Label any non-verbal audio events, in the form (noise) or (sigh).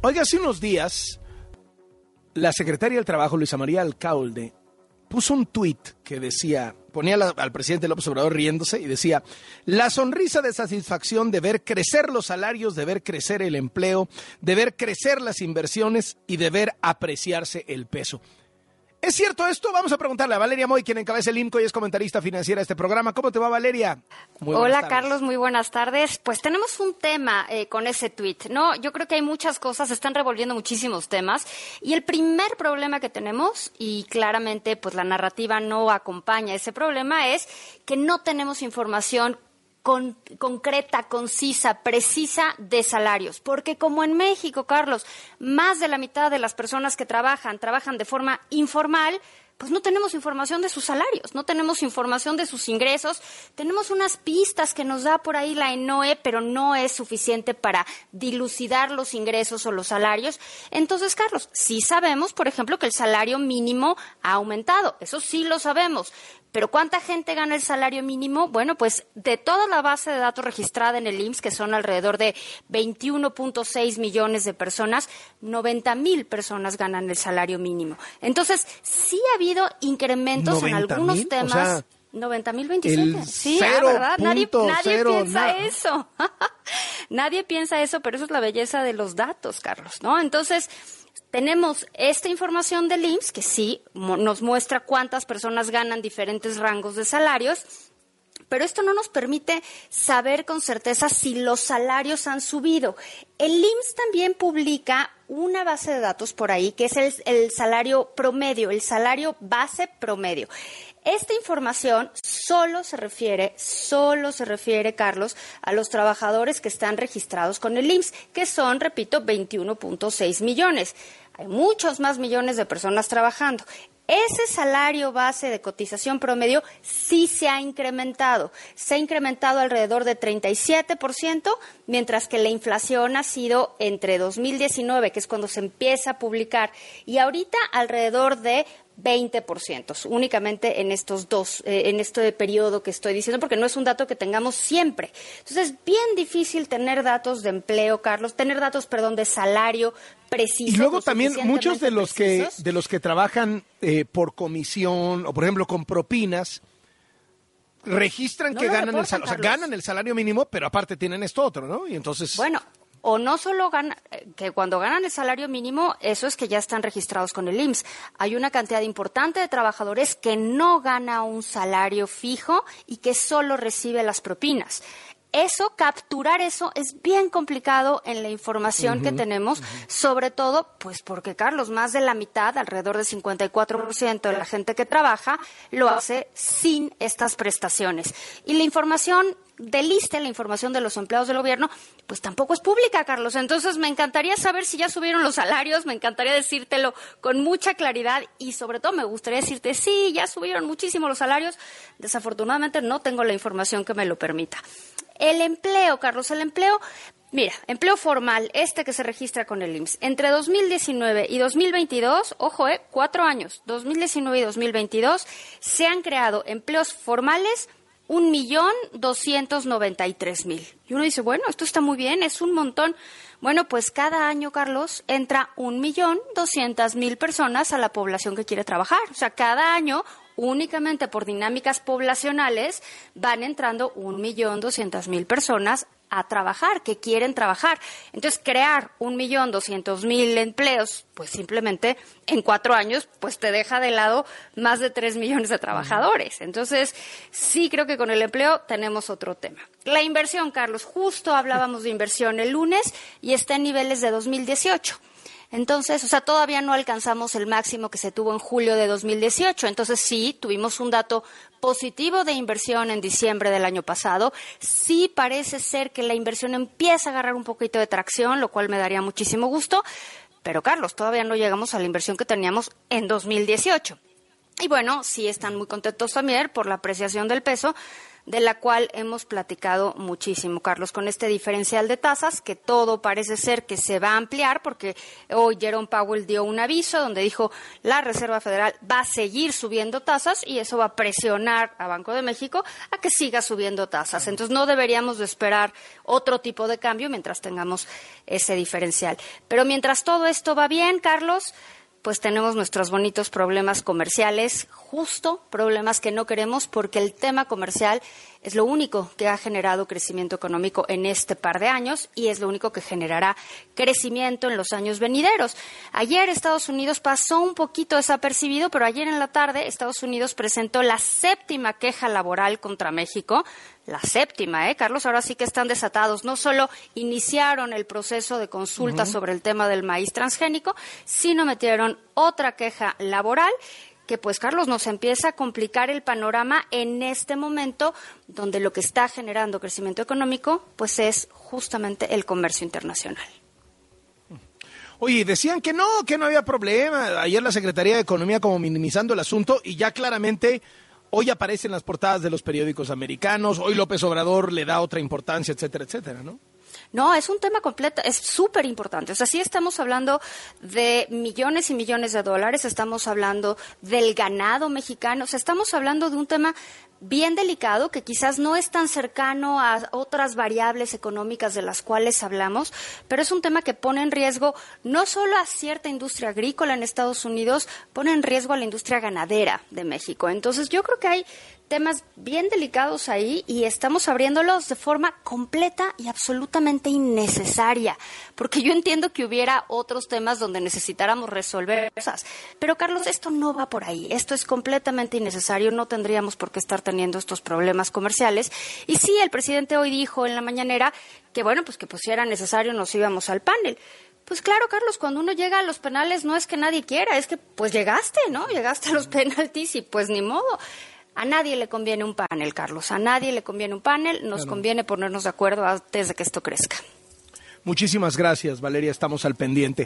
Oiga, hace unos días, la secretaria del Trabajo, Luisa María Alcalde, puso un tuit que decía, ponía al presidente López Obrador riéndose y decía, la sonrisa de satisfacción de ver crecer los salarios, de ver crecer el empleo, de ver crecer las inversiones y de ver apreciarse el peso. ¿Es cierto esto? Vamos a preguntarle a Valeria Moy, quien encabeza el INCO y es comentarista financiera de este programa. ¿Cómo te va, Valeria? Hola, Carlos, muy buenas tardes. Pues tenemos un tema eh, con ese tweet, ¿no? Yo creo que hay muchas cosas, se están revolviendo muchísimos temas. Y el primer problema que tenemos, y claramente pues la narrativa no acompaña ese problema, es que no tenemos información concreta, concisa, precisa de salarios. Porque como en México, Carlos, más de la mitad de las personas que trabajan trabajan de forma informal, pues no tenemos información de sus salarios, no tenemos información de sus ingresos, tenemos unas pistas que nos da por ahí la ENOE, pero no es suficiente para dilucidar los ingresos o los salarios. Entonces, Carlos, sí sabemos, por ejemplo, que el salario mínimo ha aumentado, eso sí lo sabemos, pero ¿cuánta gente gana el salario mínimo? Bueno, pues de toda la base de datos registrada en el IMSS, que son alrededor de 21.6 millones de personas, 90 mil personas ganan el salario mínimo. Entonces, sí ha habido incrementos en algunos temas. 90 mil 27. Sí, ah, ¿verdad? nadie, nadie piensa eso. (laughs) nadie piensa eso, pero eso es la belleza de los datos, Carlos, ¿no? Entonces, tenemos esta información del IMSS que sí nos muestra cuántas personas ganan diferentes rangos de salarios, pero esto no nos permite saber con certeza si los salarios han subido. El IMSS también publica una base de datos por ahí que es el, salario promedio, el salario base promedio. Esta información solo se refiere, solo se refiere, Carlos, a los trabajadores que están registrados con el IMSS, que son, repito, 21.6 millones. Hay muchos más millones de personas trabajando. Ese salario base de cotización promedio sí se ha incrementado. Se ha incrementado alrededor de 37%, mientras que la inflación ha sido entre 2019, que es cuando se empieza a publicar, y ahorita alrededor de 20%, únicamente en estos dos, eh, en este periodo que estoy diciendo, porque no es un dato que tengamos siempre. Entonces, es bien difícil tener datos de empleo, Carlos, tener datos, perdón, de salario preciso. Y luego también muchos de los que de los que trabajan eh, por comisión o, por ejemplo, con propinas registran que ganan el salario, o sea, ganan el salario mínimo, pero aparte tienen esto otro, ¿no? Y entonces. Bueno, o no solo ganan, que cuando ganan el salario mínimo, eso es que ya están registrados con el IMSS. Hay una cantidad importante de trabajadores que no gana un salario fijo y que solo recibe las propinas. Eso, capturar eso, es bien complicado en la información que tenemos, sobre todo, pues porque, Carlos, más de la mitad, alrededor del 54% de la gente que trabaja, lo hace sin estas prestaciones. Y la información del ISTE, la información de los empleados del gobierno, pues tampoco es pública, Carlos. Entonces, me encantaría saber si ya subieron los salarios, me encantaría decírtelo con mucha claridad y sobre todo me gustaría decirte, sí, ya subieron muchísimo los salarios. Desafortunadamente no tengo la información que me lo permita. El empleo, Carlos, el empleo, mira, empleo formal, este que se registra con el IMSS, entre 2019 y 2022, ojo, eh, cuatro años, 2019 y 2022, se han creado empleos formales un millón doscientos noventa y tres mil. Y uno dice, bueno, esto está muy bien, es un montón. Bueno, pues cada año, Carlos, entra un millón doscientas mil personas a la población que quiere trabajar. O sea, cada año, únicamente por dinámicas poblacionales, van entrando un millón doscientas mil personas a trabajar, que quieren trabajar. Entonces, crear un millón doscientos mil empleos, pues simplemente en cuatro años, pues te deja de lado más de tres millones de trabajadores. Entonces, sí creo que con el empleo tenemos otro tema. La inversión, Carlos, justo hablábamos de inversión el lunes y está en niveles de 2018. Entonces, o sea, todavía no alcanzamos el máximo que se tuvo en julio de 2018. Entonces, sí, tuvimos un dato positivo de inversión en diciembre del año pasado. Sí parece ser que la inversión empieza a agarrar un poquito de tracción, lo cual me daría muchísimo gusto. Pero, Carlos, todavía no llegamos a la inversión que teníamos en 2018. Y bueno, sí están muy contentos también por la apreciación del peso, de la cual hemos platicado muchísimo, Carlos, con este diferencial de tasas, que todo parece ser que se va a ampliar, porque hoy Jerome Powell dio un aviso donde dijo la Reserva Federal va a seguir subiendo tasas y eso va a presionar a Banco de México a que siga subiendo tasas. Entonces no deberíamos de esperar otro tipo de cambio mientras tengamos ese diferencial. Pero mientras todo esto va bien, Carlos, pues tenemos nuestros bonitos problemas comerciales, justo problemas que no queremos porque el tema comercial es lo único que ha generado crecimiento económico en este par de años y es lo único que generará crecimiento en los años venideros. Ayer Estados Unidos pasó un poquito desapercibido, pero ayer en la tarde Estados Unidos presentó la séptima queja laboral contra México. La séptima, ¿eh, Carlos? Ahora sí que están desatados. No solo iniciaron el proceso de consulta sobre el tema del maíz transgénico, sino metieron otra queja laboral que pues Carlos nos empieza a complicar el panorama en este momento donde lo que está generando crecimiento económico pues es justamente el comercio internacional. Oye, decían que no, que no había problema. Ayer la Secretaría de Economía como minimizando el asunto y ya claramente hoy aparecen las portadas de los periódicos americanos, hoy López Obrador le da otra importancia, etcétera, etcétera, ¿no? No, es un tema completo, es súper importante. O sea, sí estamos hablando de millones y millones de dólares, estamos hablando del ganado mexicano, o sea, estamos hablando de un tema bien delicado que quizás no es tan cercano a otras variables económicas de las cuales hablamos, pero es un tema que pone en riesgo no solo a cierta industria agrícola en Estados Unidos, pone en riesgo a la industria ganadera de México. Entonces, yo creo que hay temas bien delicados ahí y estamos abriéndolos de forma completa y absolutamente innecesaria, porque yo entiendo que hubiera otros temas donde necesitáramos resolver cosas, pero Carlos, esto no va por ahí, esto es completamente innecesario, no tendríamos por qué estar teniendo estos problemas comerciales. Y sí, el presidente hoy dijo en la mañanera que bueno, pues que pues si era necesario nos íbamos al panel. Pues claro, Carlos, cuando uno llega a los penales no es que nadie quiera, es que pues llegaste, ¿no? Llegaste a los penaltis y pues ni modo. A nadie le conviene un panel, Carlos. A nadie le conviene un panel. Nos conviene ponernos de acuerdo antes de que esto crezca. Muchísimas gracias, Valeria. Estamos al pendiente.